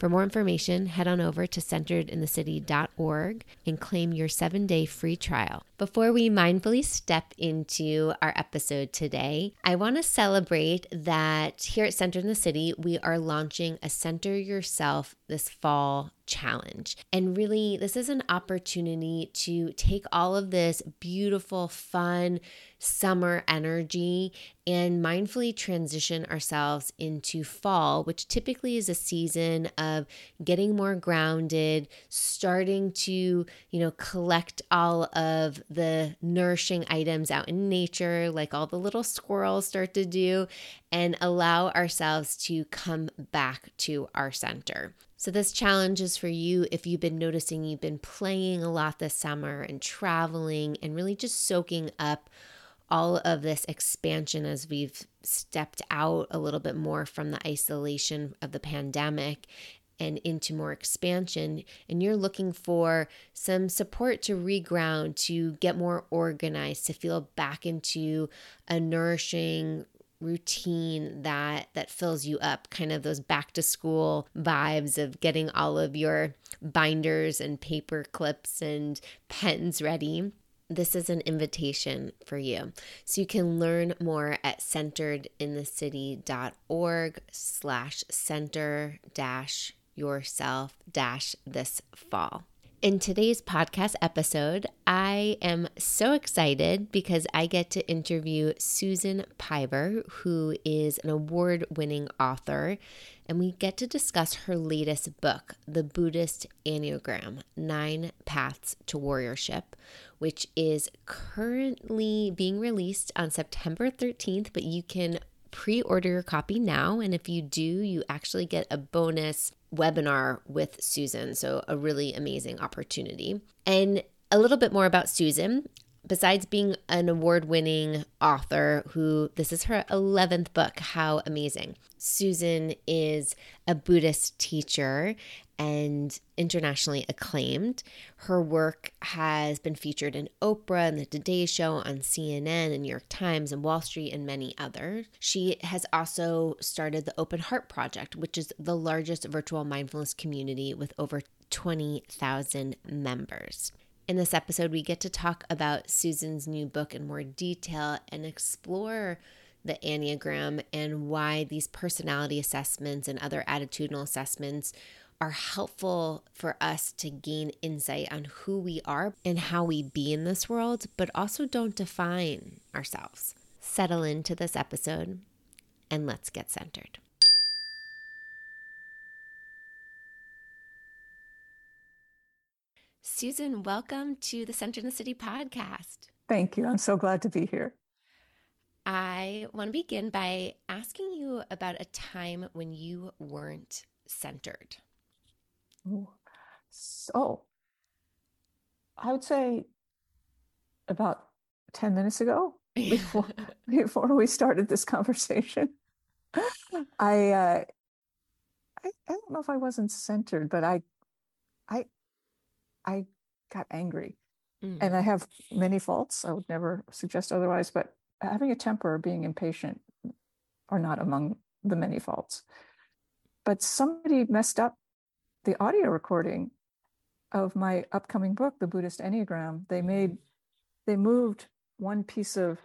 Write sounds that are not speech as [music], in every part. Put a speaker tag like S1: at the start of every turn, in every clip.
S1: For more information, head on over to centeredinthecity.org and claim your seven day free trial. Before we mindfully step into our episode today, I want to celebrate that here at Centered in the City, we are launching a Center Yourself this fall challenge. And really, this is an opportunity to take all of this beautiful, fun, summer energy and mindfully transition ourselves into fall, which typically is a season of getting more grounded, starting to, you know, collect all of the nourishing items out in nature, like all the little squirrels start to do, and allow ourselves to come back to our center. So, this challenge is for you if you've been noticing you've been playing a lot this summer and traveling and really just soaking up all of this expansion as we've stepped out a little bit more from the isolation of the pandemic and into more expansion, and you're looking for some support to reground, to get more organized, to feel back into a nourishing routine that that fills you up kind of those back to school vibes of getting all of your binders and paper clips and pens ready this is an invitation for you. So you can learn more at centeredinthecity.org slash center dash yourself dash this fall. In today's podcast episode, I am so excited because I get to interview Susan Piver, who is an award winning author, and we get to discuss her latest book, The Buddhist Enneagram Nine Paths to Warriorship, which is currently being released on September 13th, but you can pre order your copy now. And if you do, you actually get a bonus webinar with Susan. So, a really amazing opportunity. And a little bit more about Susan. Besides being an award winning author, who this is her 11th book, how amazing. Susan is a Buddhist teacher and internationally acclaimed. Her work has been featured in Oprah and The Today Show on CNN and New York Times and Wall Street and many others. She has also started the Open Heart Project, which is the largest virtual mindfulness community with over 20,000 members. In this episode, we get to talk about Susan's new book in more detail and explore the Enneagram and why these personality assessments and other attitudinal assessments are helpful for us to gain insight on who we are and how we be in this world, but also don't define ourselves. Settle into this episode and let's get centered. Susan, welcome to the Center in the City podcast.
S2: Thank you. I'm so glad to be here.
S1: I want to begin by asking you about a time when you weren't centered.
S2: Oh so, I would say about 10 minutes ago [laughs] before before we started this conversation. I uh I, I don't know if I wasn't centered, but I I I got angry. Mm. And I have many faults. I would never suggest otherwise, but having a temper, being impatient are not among the many faults. But somebody messed up the audio recording of my upcoming book, The Buddhist Enneagram, they made they moved one piece of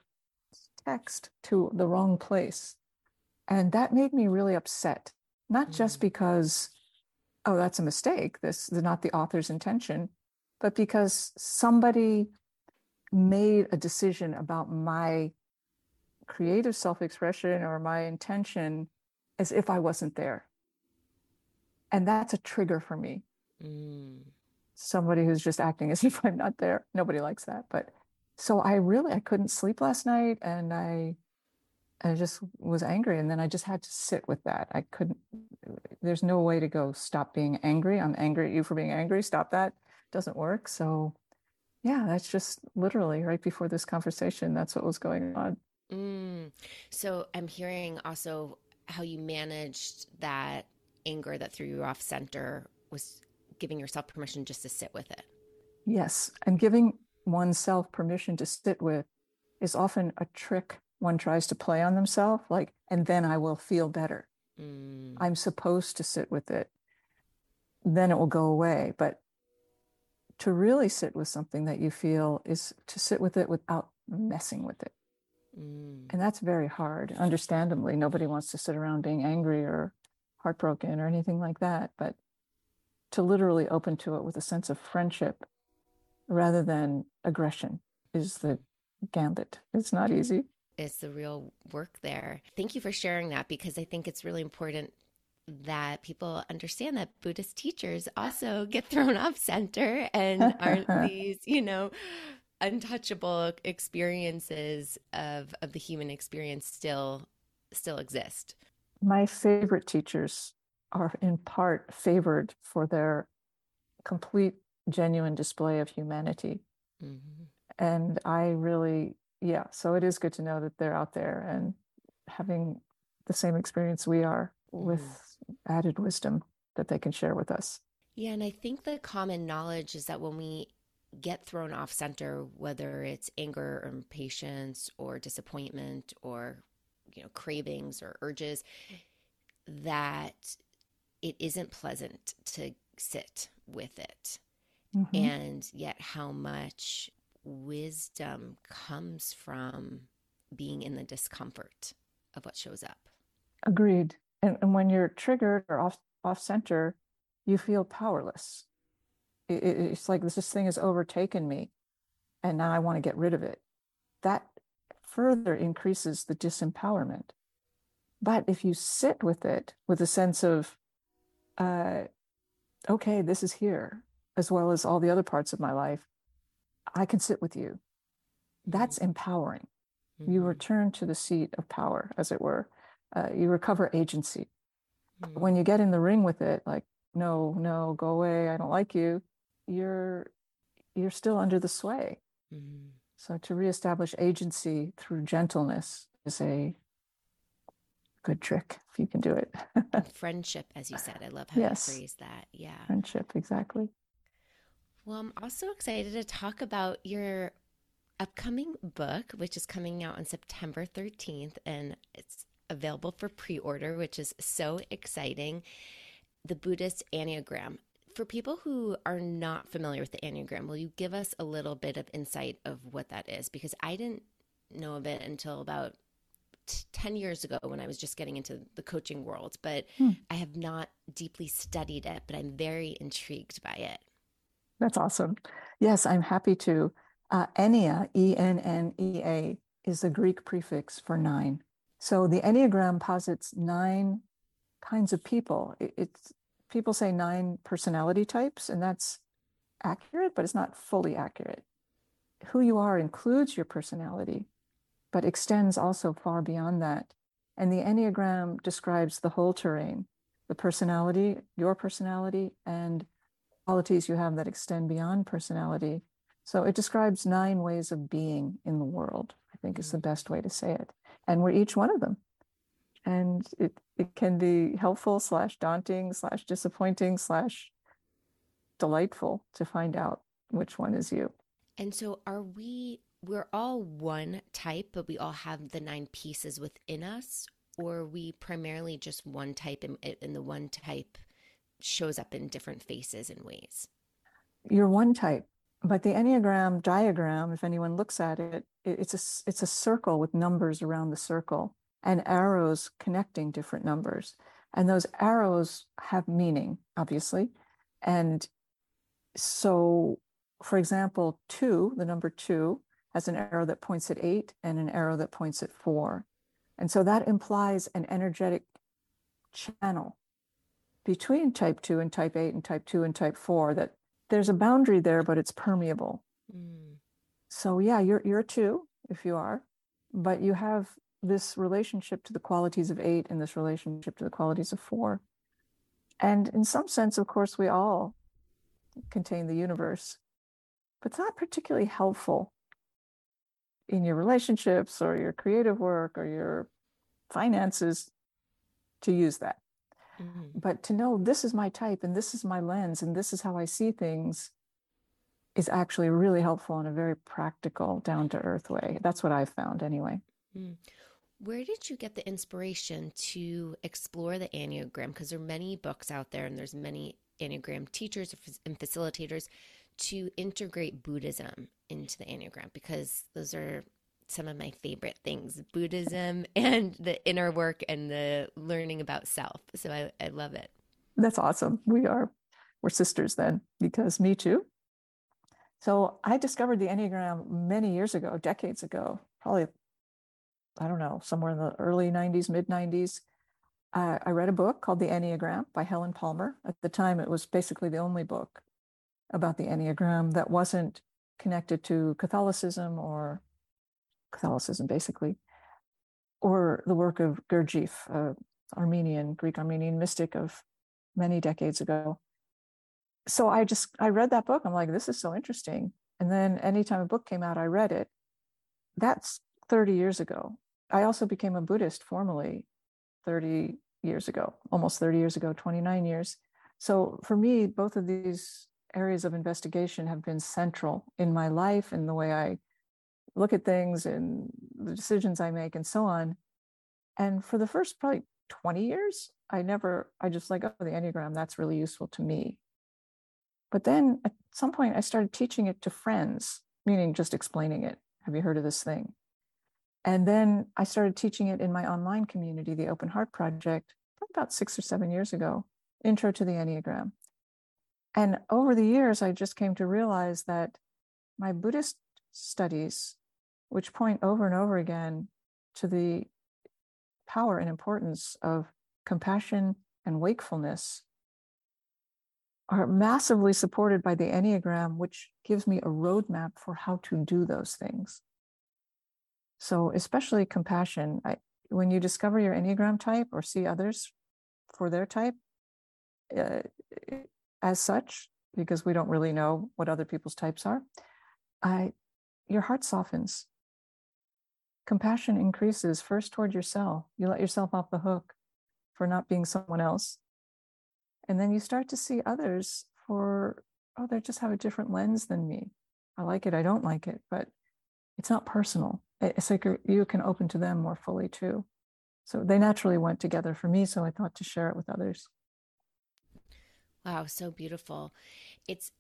S2: text to the wrong place. And that made me really upset, not just mm. because, oh, that's a mistake, this is not the author's intention, but because somebody made a decision about my creative self expression or my intention as if I wasn't there. And that's a trigger for me. Mm. Somebody who's just acting as [laughs] if I'm not there. Nobody likes that. But so I really I couldn't sleep last night and I I just was angry and then I just had to sit with that. I couldn't there's no way to go stop being angry. I'm angry at you for being angry. Stop that. Doesn't work. So yeah, that's just literally right before this conversation. That's what was going on.
S1: Mm. So I'm hearing also how you managed that anger that threw you off center was giving yourself permission just to sit with it.
S2: Yes. And giving oneself permission to sit with is often a trick one tries to play on themselves, like, and then I will feel better. Mm. I'm supposed to sit with it. Then it will go away. But to really sit with something that you feel is to sit with it without messing with it. Mm. And that's very hard. Understandably, nobody wants to sit around being angry or heartbroken or anything like that. But to literally open to it with a sense of friendship rather than aggression is the gambit. It's not mm-hmm. easy.
S1: It's the real work there. Thank you for sharing that because I think it's really important that people understand that Buddhist teachers also [laughs] get thrown off center and aren't [laughs] these, you know, untouchable experiences of of the human experience still still exist.
S2: My favorite teachers are in part favored for their complete genuine display of humanity. Mm-hmm. And I really yeah, so it is good to know that they're out there and having the same experience we are with mm. added wisdom that they can share with us.
S1: Yeah, and I think the common knowledge is that when we get thrown off center, whether it's anger or impatience or disappointment or you know cravings or urges, that it isn't pleasant to sit with it. Mm-hmm. And yet, how much wisdom comes from being in the discomfort of what shows up.
S2: Agreed. And, and when you're triggered or off off center, you feel powerless it, it's like this, this thing has overtaken me and now I want to get rid of it. That further increases the disempowerment. But if you sit with it with a sense of, uh, okay, this is here, as well as all the other parts of my life, I can sit with you. That's mm-hmm. empowering. Mm-hmm. You return to the seat of power, as it were. Uh, you recover agency. Mm-hmm. When you get in the ring with it, like, no, no, go away, I don't like you, you're you're still under the sway. Mm-hmm. So to reestablish agency through gentleness is a good trick if you can do it. [laughs]
S1: friendship, as you said. I love how yes. you phrase that. Yeah.
S2: Friendship, exactly.
S1: Well, I'm also excited to talk about your upcoming book, which is coming out on September 13th, and it's available for pre order, which is so exciting. The Buddhist Enneagram for people who are not familiar with the Enneagram, will you give us a little bit of insight of what that is? Because I didn't know of it until about t- 10 years ago when I was just getting into the coaching world, but hmm. I have not deeply studied it, but I'm very intrigued by it.
S2: That's awesome. Yes, I'm happy to. Uh, Ennea, E N N E A, is a Greek prefix for nine. So the Enneagram posits nine kinds of people. It, it's people say nine personality types, and that's accurate, but it's not fully accurate. Who you are includes your personality, but extends also far beyond that. And the Enneagram describes the whole terrain the personality, your personality, and qualities you have that extend beyond personality. So it describes nine ways of being in the world, I think is the mm. best way to say it. And we're each one of them and it it can be helpful slash daunting slash disappointing slash delightful to find out which one is you.
S1: And so are we we're all one type but we all have the nine pieces within us? Or are we primarily just one type and, and the one type shows up in different faces and ways?
S2: You're one type but the enneagram diagram if anyone looks at it it's a it's a circle with numbers around the circle and arrows connecting different numbers. And those arrows have meaning, obviously. And so for example, two, the number two, has an arrow that points at eight and an arrow that points at four. And so that implies an energetic channel between type 2 and type 8 and type 2 and type 4 that there's a boundary there but it's permeable mm. so yeah you're you're a 2 if you are but you have this relationship to the qualities of 8 and this relationship to the qualities of 4 and in some sense of course we all contain the universe but it's not particularly helpful in your relationships or your creative work or your finances to use that Mm-hmm. But to know this is my type and this is my lens and this is how I see things is actually really helpful in a very practical, down to earth way. That's what I've found anyway. Mm.
S1: Where did you get the inspiration to explore the Enneagram? Because there are many books out there and there's many Enneagram teachers and facilitators to integrate Buddhism into the Enneagram because those are some of my favorite things Buddhism [laughs] and the inner work and the learning about self. So I, I love it.
S2: That's awesome. We are, we're sisters then, because me too. So I discovered the Enneagram many years ago, decades ago, probably, I don't know, somewhere in the early 90s, mid 90s. Uh, I read a book called The Enneagram by Helen Palmer. At the time, it was basically the only book about the Enneagram that wasn't connected to Catholicism or Catholicism, basically, or the work of Gurdjieff, a Armenian, Greek Armenian mystic of many decades ago. So I just I read that book. I'm like, this is so interesting. And then anytime a book came out, I read it. That's 30 years ago. I also became a Buddhist formally 30 years ago, almost 30 years ago, 29 years. So for me, both of these areas of investigation have been central in my life and the way I look at things and the decisions I make and so on. And for the first probably 20 years, I never, I just like, oh, the Enneagram, that's really useful to me. But then at some point, I started teaching it to friends, meaning just explaining it. Have you heard of this thing? And then I started teaching it in my online community, the Open Heart Project, about six or seven years ago, Intro to the Enneagram. And over the years, I just came to realize that my Buddhist studies which point over and over again to the power and importance of compassion and wakefulness are massively supported by the Enneagram, which gives me a roadmap for how to do those things. So, especially compassion, I, when you discover your Enneagram type or see others for their type uh, as such, because we don't really know what other people's types are, I, your heart softens compassion increases first toward yourself. You let yourself off the hook for not being someone else. And then you start to see others for, oh, they just have a different lens than me. I like it, I don't like it, but it's not personal. It's like you can open to them more fully too. So they naturally went together for me. So I thought to share it with others.
S1: Wow, so beautiful. It's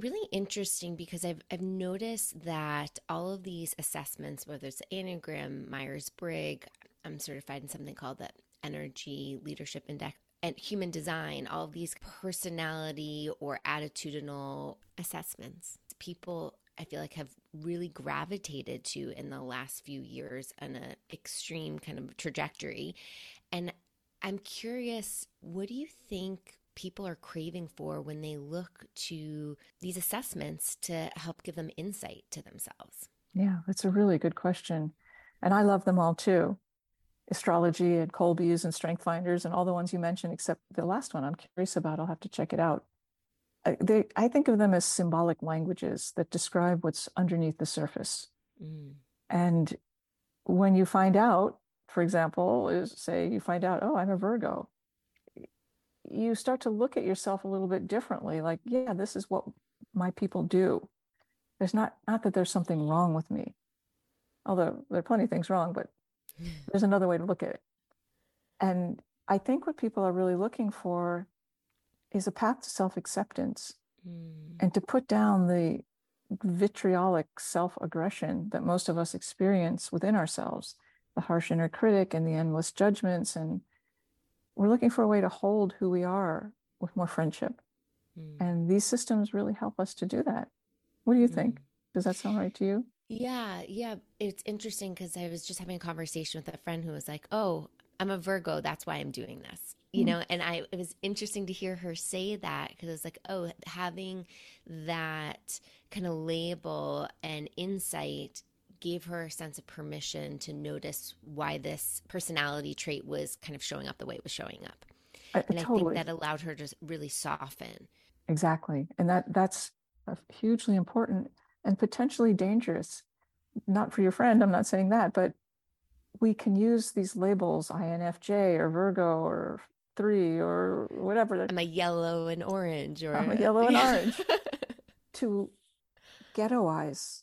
S1: really interesting because I've I've noticed that all of these assessments, whether it's Enneagram, Myers Briggs, I'm certified in something called the Energy Leadership Index and Human Design, all of these personality or attitudinal assessments, people I feel like have really gravitated to in the last few years on an uh, extreme kind of trajectory. And I'm curious, what do you think people are craving for when they look to these assessments to help give them insight to themselves?
S2: Yeah, that's a really good question. And I love them all too astrology and Kolbe's and Strength Finders and all the ones you mentioned, except the last one I'm curious about. I'll have to check it out. I, they, I think of them as symbolic languages that describe what's underneath the surface. Mm. And when you find out, for example, is say you find out, oh, I'm a Virgo, you start to look at yourself a little bit differently like yeah this is what my people do there's not not that there's something wrong with me although there are plenty of things wrong but [laughs] there's another way to look at it and i think what people are really looking for is a path to self-acceptance mm. and to put down the vitriolic self-aggression that most of us experience within ourselves the harsh inner critic and the endless judgments and we're looking for a way to hold who we are with more friendship. Mm. And these systems really help us to do that. What do you think? Mm. Does that sound right to you?
S1: Yeah, yeah. It's interesting because I was just having a conversation with a friend who was like, "Oh, I'm a Virgo. That's why I'm doing this." You mm-hmm. know, and I it was interesting to hear her say that because it's like, oh, having that kind of label and insight gave her a sense of permission to notice why this personality trait was kind of showing up the way it was showing up. I, and totally. I think that allowed her to really soften.
S2: Exactly. And that that's hugely important and potentially dangerous. Not for your friend, I'm not saying that, but we can use these labels INFJ or Virgo or three or whatever.
S1: I'm a yellow and orange or
S2: I'm a yellow and [laughs] orange [laughs] to ghettoize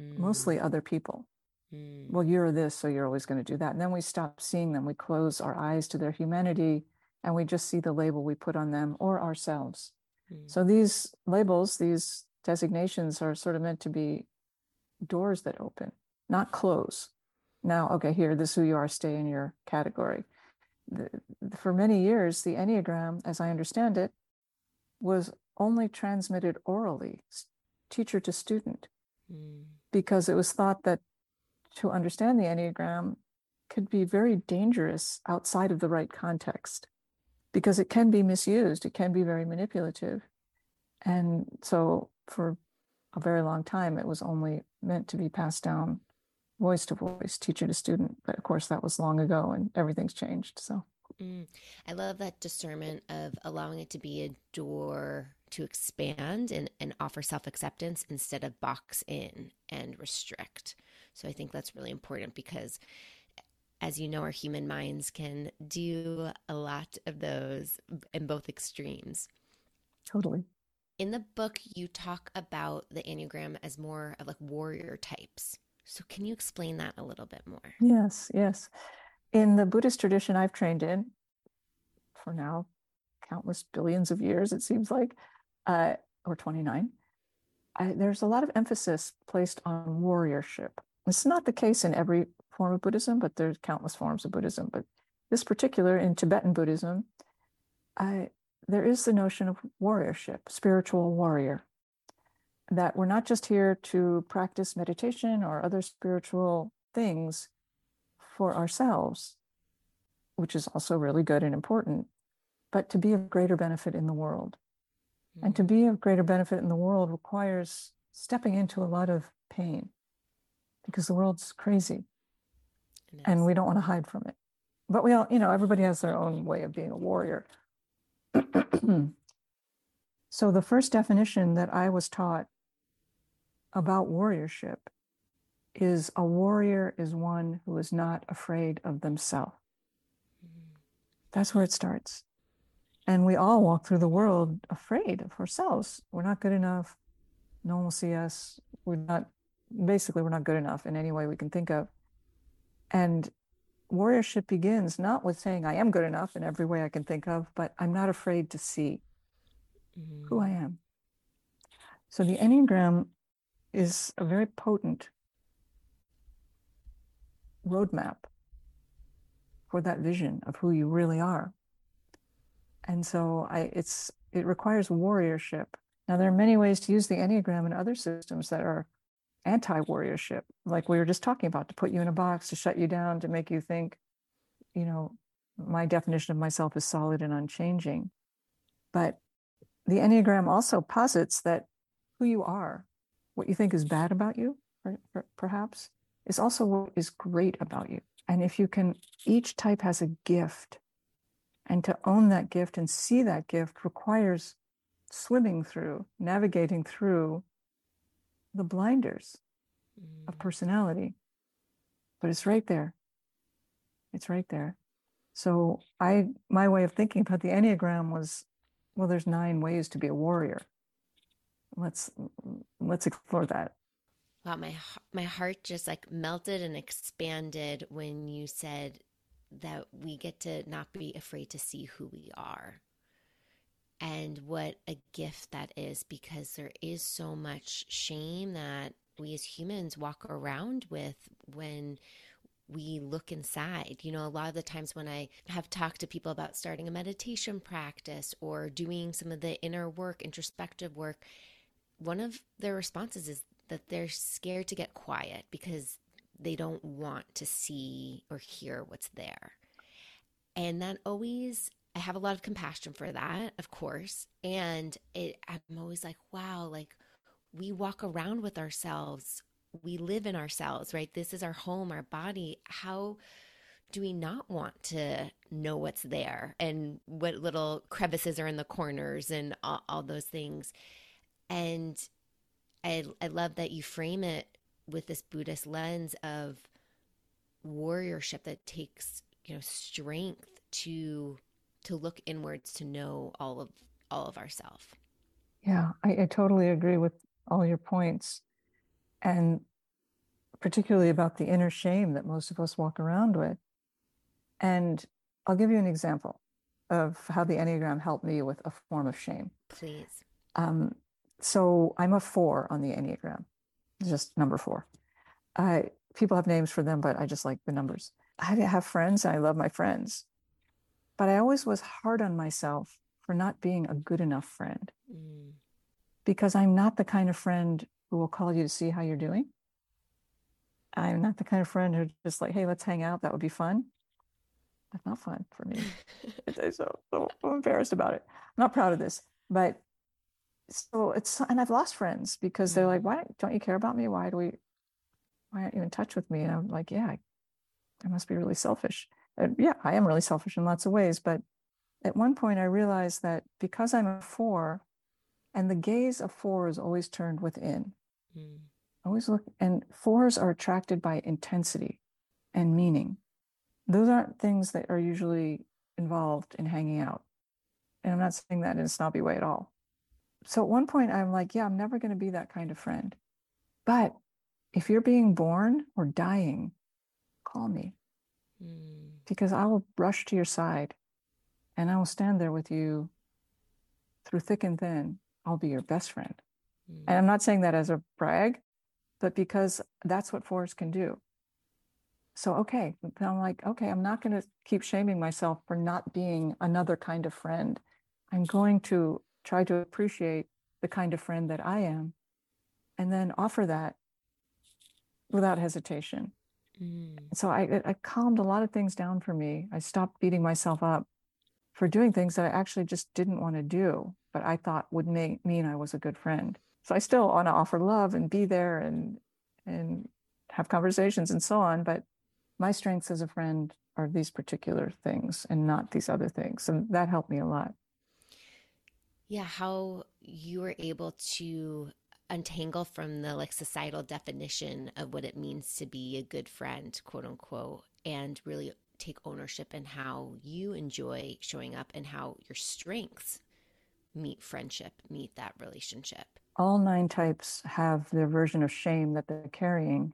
S2: mm. mostly other people. Mm. Well, you're this, so you're always going to do that. And then we stop seeing them. We close our eyes to their humanity and we just see the label we put on them or ourselves. Mm. So these labels, these designations are sort of meant to be doors that open, not close. Now, okay, here, this is who you are, stay in your category. The, for many years, the Enneagram, as I understand it, was only transmitted orally, teacher to student. Mm because it was thought that to understand the Enneagram could be very dangerous outside of the right context because it can be misused, it can be very manipulative. And so for a very long time, it was only meant to be passed down voice to voice, teacher to student. But of course, that was long ago and everything's changed. So
S1: mm, I love that discernment of allowing it to be a door to expand and, and offer self acceptance instead of box in and restrict. So I think that's really important because, as you know, our human minds can do a lot of those in both extremes.
S2: Totally.
S1: In the book, you talk about the Enneagram as more of like warrior types. So, can you explain that a little bit more?
S2: Yes, yes. In the Buddhist tradition I've trained in for now countless billions of years, it seems like, uh, or 29, I, there's a lot of emphasis placed on warriorship. It's not the case in every form of Buddhism, but there's countless forms of Buddhism. But this particular in Tibetan Buddhism, I, there is the notion of warriorship, spiritual warrior, that we're not just here to practice meditation or other spiritual things for ourselves, which is also really good and important, but to be of greater benefit in the world. And to mm. be of greater benefit in the world requires stepping into a lot of pain because the world's crazy and we don't want to hide from it. But we all, you know, everybody has their own way of being a warrior. [clears throat] so the first definition that I was taught about warriorship is a warrior is one who is not afraid of themselves. Mm-hmm. That's where it starts. And we all walk through the world afraid of ourselves. We're not good enough. No one will see us. We're not, basically, we're not good enough in any way we can think of. And warriorship begins not with saying, I am good enough in every way I can think of, but I'm not afraid to see mm-hmm. who I am. So the Enneagram is a very potent roadmap for that vision of who you really are and so I, it's it requires warriorship. Now there are many ways to use the enneagram and other systems that are anti-warriorship, like we were just talking about, to put you in a box, to shut you down, to make you think, you know, my definition of myself is solid and unchanging. But the enneagram also posits that who you are, what you think is bad about you, perhaps, is also what is great about you. And if you can, each type has a gift and to own that gift and see that gift requires swimming through, navigating through the blinders mm. of personality. But it's right there. It's right there. So I my way of thinking about the Enneagram was, well, there's nine ways to be a warrior. Let's let's explore that.
S1: Wow, my my heart just like melted and expanded when you said that we get to not be afraid to see who we are. And what a gift that is because there is so much shame that we as humans walk around with when we look inside. You know, a lot of the times when I have talked to people about starting a meditation practice or doing some of the inner work, introspective work, one of their responses is that they're scared to get quiet because they don't want to see or hear what's there. And that always, I have a lot of compassion for that, of course. And it, I'm always like, wow, like we walk around with ourselves, we live in ourselves, right? This is our home, our body. How do we not want to know what's there and what little crevices are in the corners and all, all those things? And I, I love that you frame it with this Buddhist lens of warriorship that takes, you know, strength to to look inwards to know all of all of ourselves.
S2: Yeah, I, I totally agree with all your points. And particularly about the inner shame that most of us walk around with. And I'll give you an example of how the Enneagram helped me with a form of shame.
S1: Please.
S2: Um, so I'm a four on the Enneagram, just number four. I, people have names for them, but I just like the numbers. I have friends and I love my friends, but I always was hard on myself for not being a good enough friend mm. because I'm not the kind of friend who will call you to see how you're doing. I'm not the kind of friend who just like, hey, let's hang out. That would be fun. That's not fun for me. [laughs] so, so I'm embarrassed about it. I'm not proud of this, but so it's and I've lost friends because they're like, mm-hmm. why don't you care about me? Why do we? Why aren't you in touch with me? And I'm like, yeah, I, I must be really selfish. And yeah, I am really selfish in lots of ways. But at one point, I realized that because I'm a four, and the gaze of four is always turned within. Mm. Always look, and fours are attracted by intensity and meaning. Those aren't things that are usually involved in hanging out. And I'm not saying that in a snobby way at all so at one point I'm like, yeah, I'm never going to be that kind of friend. But if you're being born or dying, call me mm. because I will rush to your side and I will stand there with you through thick and thin. I'll be your best friend. Mm. And I'm not saying that as a brag, but because that's what fours can do. So, okay, I'm like, okay, I'm not going to keep shaming myself for not being another kind of friend. I'm going to try to appreciate the kind of friend that I am, and then offer that without hesitation. Mm. So I, I calmed a lot of things down for me. I stopped beating myself up for doing things that I actually just didn't want to do, but I thought would make, mean I was a good friend. So I still want to offer love and be there and and have conversations and so on. But my strengths as a friend are these particular things and not these other things. And that helped me a lot
S1: yeah how you were able to untangle from the like societal definition of what it means to be a good friend quote unquote and really take ownership in how you enjoy showing up and how your strengths meet friendship meet that relationship.
S2: All nine types have their version of shame that they're carrying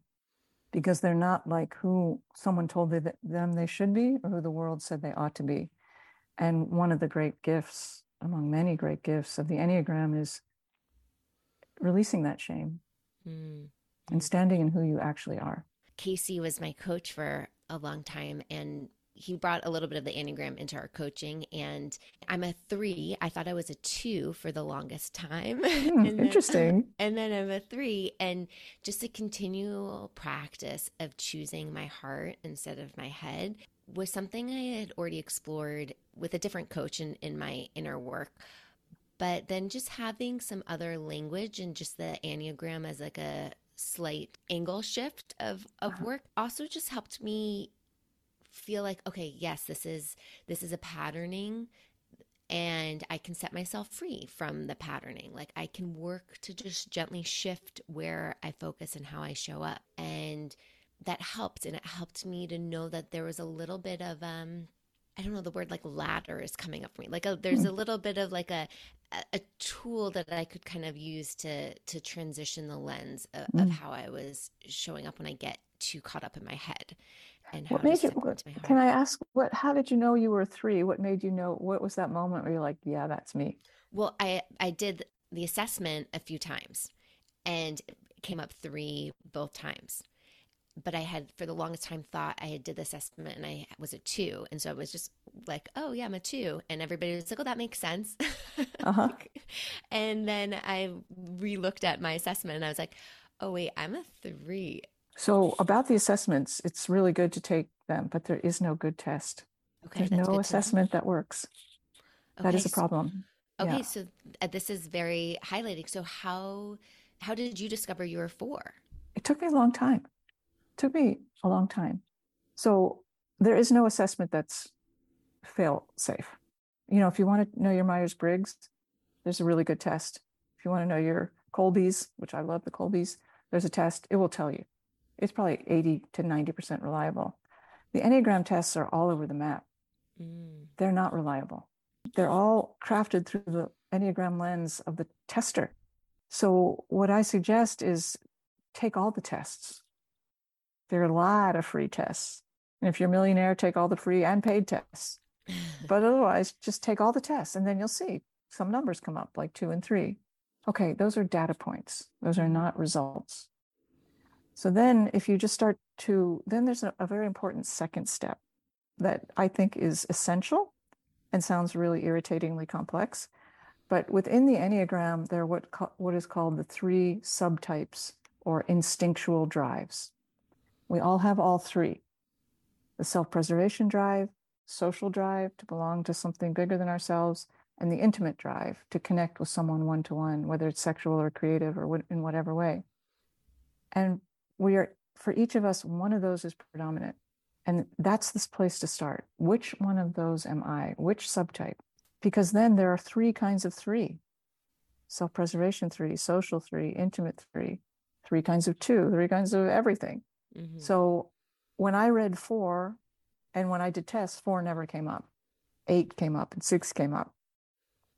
S2: because they're not like who someone told them they should be or who the world said they ought to be. And one of the great gifts among many great gifts of the Enneagram is releasing that shame mm. and standing in who you actually are.
S1: Casey was my coach for a long time and he brought a little bit of the Enneagram into our coaching. And I'm a three. I thought I was a two for the longest time.
S2: Mm, [laughs] and
S1: interesting. [laughs] and then I'm a three. And just a continual practice of choosing my heart instead of my head was something I had already explored with a different coach in, in my inner work. But then just having some other language and just the Enneagram as like a slight angle shift of, of uh-huh. work also just helped me feel like, okay, yes, this is this is a patterning and I can set myself free from the patterning. Like I can work to just gently shift where I focus and how I show up. And that helped and it helped me to know that there was a little bit of um I don't know the word like ladder is coming up for me. Like a, there's a hmm. little bit of like a a tool that I could kind of use to to transition the lens of, mm. of how I was showing up when I get too caught up in my head.
S2: And what made you? What, can I ask what? How did you know you were three? What made you know? What was that moment where you're like, yeah, that's me?
S1: Well, I I did the assessment a few times, and it came up three both times but I had for the longest time thought I had did the assessment and I was a two. And so I was just like, oh yeah, I'm a two. And everybody was like, oh, that makes sense. [laughs] Uh-huh. and then I re-looked at my assessment and I was like, oh wait, I'm a three.
S2: So about the assessments, it's really good to take them, but there is no good test. Okay, There's no assessment that works. Okay, that is a problem.
S1: So, okay, yeah. so uh, this is very highlighting. So how how did you discover you were four?
S2: It took me a long time. Took me a long time. So there is no assessment that's fail safe. You know, if you want to know your Myers Briggs, there's a really good test. If you want to know your Kolbe's, which I love the Kolbe's, there's a test. It will tell you. It's probably 80 to 90% reliable. The Enneagram tests are all over the map. Mm. They're not reliable. They're all crafted through the Enneagram lens of the tester. So, what I suggest is take all the tests. There are a lot of free tests. And if you're a millionaire, take all the free and paid tests. [laughs] but otherwise, just take all the tests and then you'll see some numbers come up like two and three. Okay, those are data points, those are not results. So then, if you just start to, then there's a, a very important second step that I think is essential and sounds really irritatingly complex. But within the Enneagram, there are what, what is called the three subtypes or instinctual drives. We all have all three the self preservation drive, social drive to belong to something bigger than ourselves, and the intimate drive to connect with someone one to one, whether it's sexual or creative or in whatever way. And we are, for each of us, one of those is predominant. And that's this place to start. Which one of those am I? Which subtype? Because then there are three kinds of three self preservation three, social three, intimate three, three kinds of two, three kinds of everything. Mm-hmm. So when I read four and when I did tests, four never came up. Eight came up and six came up.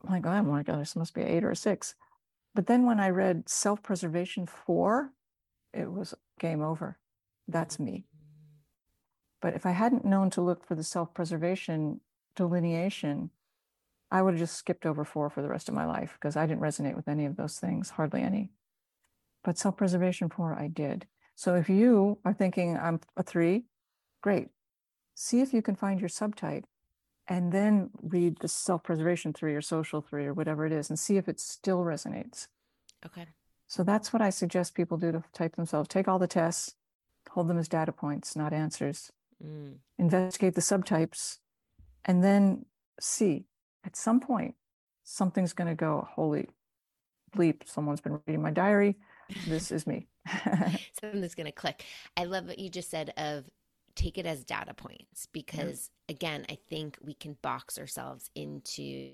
S2: I'm like, oh my God, this must be eight or six. But then when I read self preservation four, it was game over. That's me. But if I hadn't known to look for the self preservation delineation, I would have just skipped over four for the rest of my life because I didn't resonate with any of those things, hardly any. But self preservation four, I did. So if you are thinking I'm a three, great. See if you can find your subtype and then read the self preservation three or social three or whatever it is and see if it still resonates.
S1: Okay.
S2: So that's what I suggest people do to type themselves. Take all the tests, hold them as data points, not answers. Mm. Investigate the subtypes, and then see at some point something's going to go, holy bleep, someone's been reading my diary. This is me. [laughs] [laughs]
S1: Something's going to click. I love what you just said of take it as data points because, yeah. again, I think we can box ourselves into,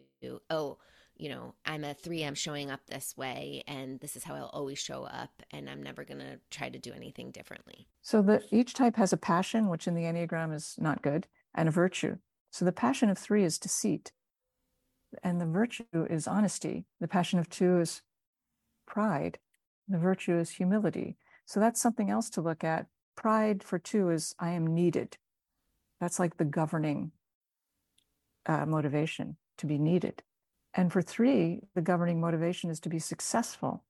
S1: oh, you know, I'm a three, I'm showing up this way, and this is how I'll always show up, and I'm never going to try to do anything differently.
S2: So the each type has a passion, which in the Enneagram is not good, and a virtue. So the passion of three is deceit, and the virtue is honesty. The passion of two is pride. The virtue is humility. So that's something else to look at. Pride for two is I am needed. That's like the governing uh, motivation to be needed. And for three, the governing motivation is to be successful.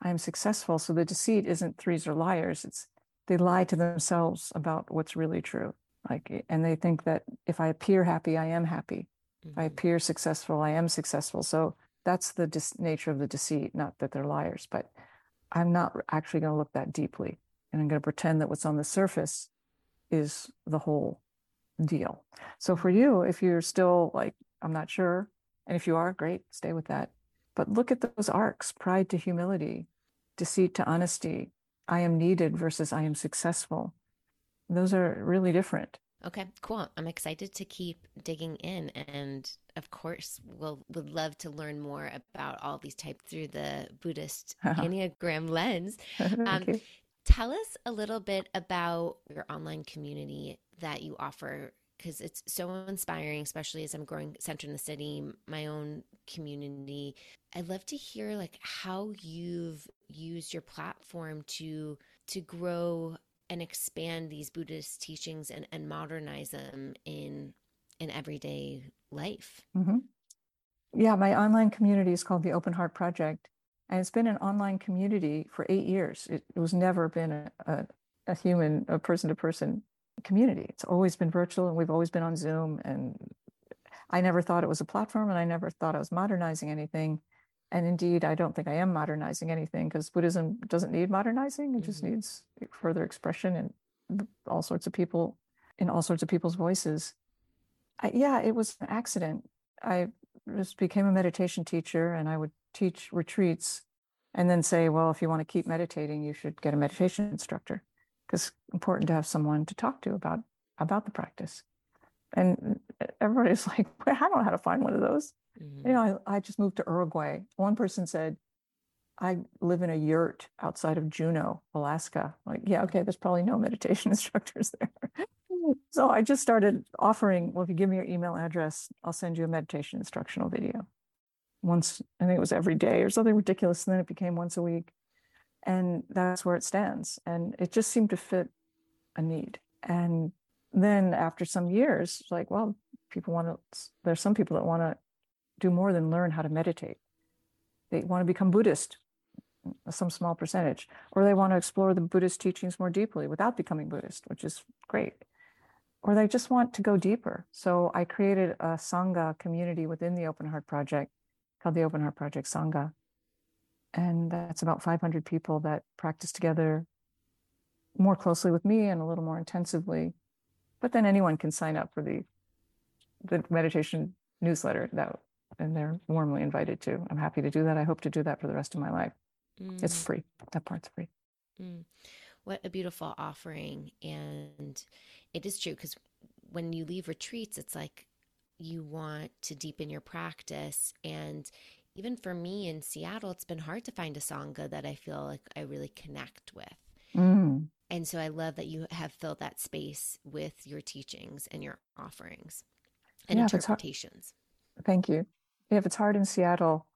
S2: I am successful. So the deceit isn't threes are liars. It's they lie to themselves about what's really true. Like, and they think that if I appear happy, I am happy. Mm-hmm. If I mm-hmm. appear successful, I am successful. So that's the dis- nature of the deceit, not that they're liars, but I'm not actually going to look that deeply. And I'm going to pretend that what's on the surface is the whole deal. So for you, if you're still like, I'm not sure, and if you are, great, stay with that. But look at those arcs pride to humility, deceit to honesty, I am needed versus I am successful. Those are really different.
S1: Okay, cool. I'm excited to keep digging in. And of course, we'll would love to learn more about all these types through the Buddhist [laughs] Enneagram lens. [laughs] Um, tell us a little bit about your online community that you offer because it's so inspiring, especially as I'm growing Center in the City, my own community. I'd love to hear like how you've used your platform to to grow and expand these Buddhist teachings and, and modernize them in in everyday life. Mm-hmm.
S2: Yeah, my online community is called the Open Heart Project, and it's been an online community for eight years. It, it was never been a, a a human, a person to person community. It's always been virtual and we've always been on Zoom. And I never thought it was a platform and I never thought I was modernizing anything. And indeed, I don't think I am modernizing anything because Buddhism doesn't need modernizing. It mm-hmm. just needs further expression and all sorts of people in all sorts of people's voices. I, yeah, it was an accident. I just became a meditation teacher and I would teach retreats and then say, well, if you want to keep meditating, you should get a meditation instructor because it's important to have someone to talk to about about the practice. And everybody's [laughs] like, well, I don't know how to find one of those. Mm-hmm. You know, I, I just moved to Uruguay. One person said, I live in a yurt outside of Juneau, Alaska. Like, yeah, okay, there's probably no meditation [laughs] instructors there. [laughs] so I just started offering, well, if you give me your email address, I'll send you a meditation instructional video once, I think it was every day or something ridiculous. And then it became once a week. And that's where it stands. And it just seemed to fit a need. And then after some years, like, well, people want to, there's some people that want to do more than learn how to meditate. They want to become Buddhist, mm, some small percentage, or they want to explore the Buddhist teachings more deeply without becoming Buddhist, which is great. Or they just want to go deeper. So I created a Sangha community within the Open Heart Project called the Open Heart Project Sangha. And that's about 500 people that practice together more closely with me and a little more intensively. But then anyone can sign up for the the meditation newsletter that and they're warmly invited to. I'm happy to do that. I hope to do that for the rest of my life. Mm. It's free. That part's free.
S1: Mm. What a beautiful offering. And it is true because when you leave retreats, it's like you want to deepen your practice. And even for me in Seattle, it's been hard to find a Sangha that I feel like I really connect with. Mm. And so I love that you have filled that space with your teachings and your offerings and yeah, interpretations.
S2: Thank you. If it's hard in Seattle,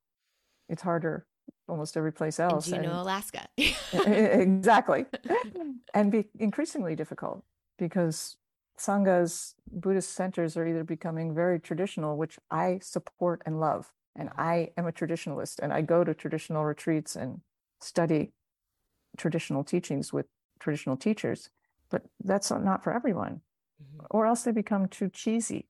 S2: it's harder almost every place else.
S1: And you know, Alaska. [laughs] [laughs]
S2: exactly. [laughs] and be increasingly difficult because sanghas, Buddhist centers are either becoming very traditional, which I support and love. And I am a traditionalist and I go to traditional retreats and study traditional teachings with traditional teachers, but that's not for everyone. Mm-hmm. Or else they become too cheesy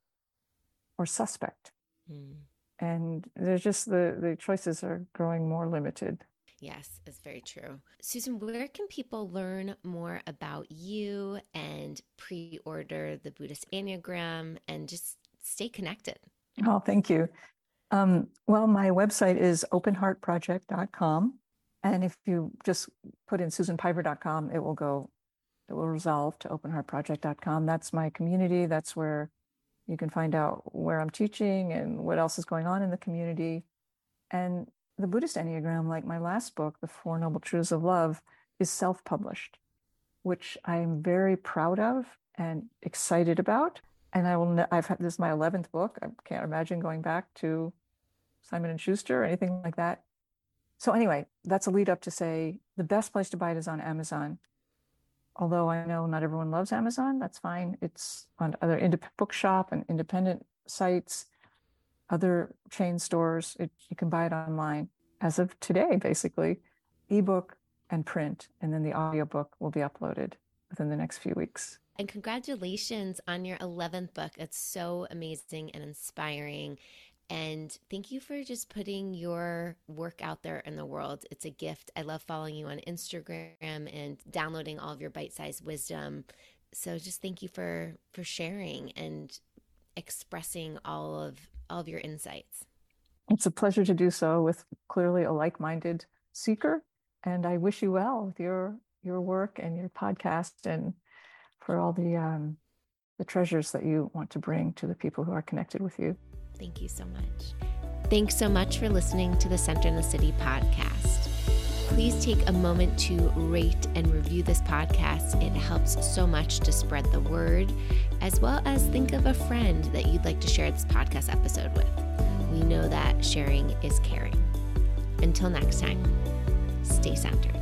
S2: or suspect. Mm. And there's just the, the choices are growing more limited.
S1: Yes, it's very true. Susan, where can people learn more about you and pre order the Buddhist Enneagram and just stay connected?
S2: Oh, thank you. Um, well, my website is openheartproject.com. And if you just put in susanpiver.com, it will go, it will resolve to openheartproject.com. That's my community. That's where you can find out where I'm teaching and what else is going on in the community. And the Buddhist Enneagram, like my last book, The Four Noble Truths of Love, is self published, which I'm very proud of and excited about. And I will, I've had this is my 11th book. I can't imagine going back to Simon and Schuster or anything like that. So, anyway, that's a lead up to say the best place to buy it is on Amazon. Although I know not everyone loves Amazon, that's fine. It's on other independent bookshop and independent sites other chain stores. It, you can buy it online as of today, basically, ebook and print, and then the audiobook will be uploaded within the next few weeks.
S1: And congratulations on your 11th book. It's so amazing and inspiring. And thank you for just putting your work out there in the world. It's a gift. I love following you on Instagram and downloading all of your bite-sized wisdom. So just thank you for for sharing and expressing all of all of your insights.
S2: It's a pleasure to do so with clearly a like-minded seeker, and I wish you well with your your work and your podcast, and for all the um, the treasures that you want to bring to the people who are connected with you.
S1: Thank you so much. Thanks so much for listening to the Center in the City podcast. Please take a moment to rate and review this podcast. It helps so much to spread the word, as well as think of a friend that you'd like to share this podcast episode with. We know that sharing is caring. Until next time, stay centered.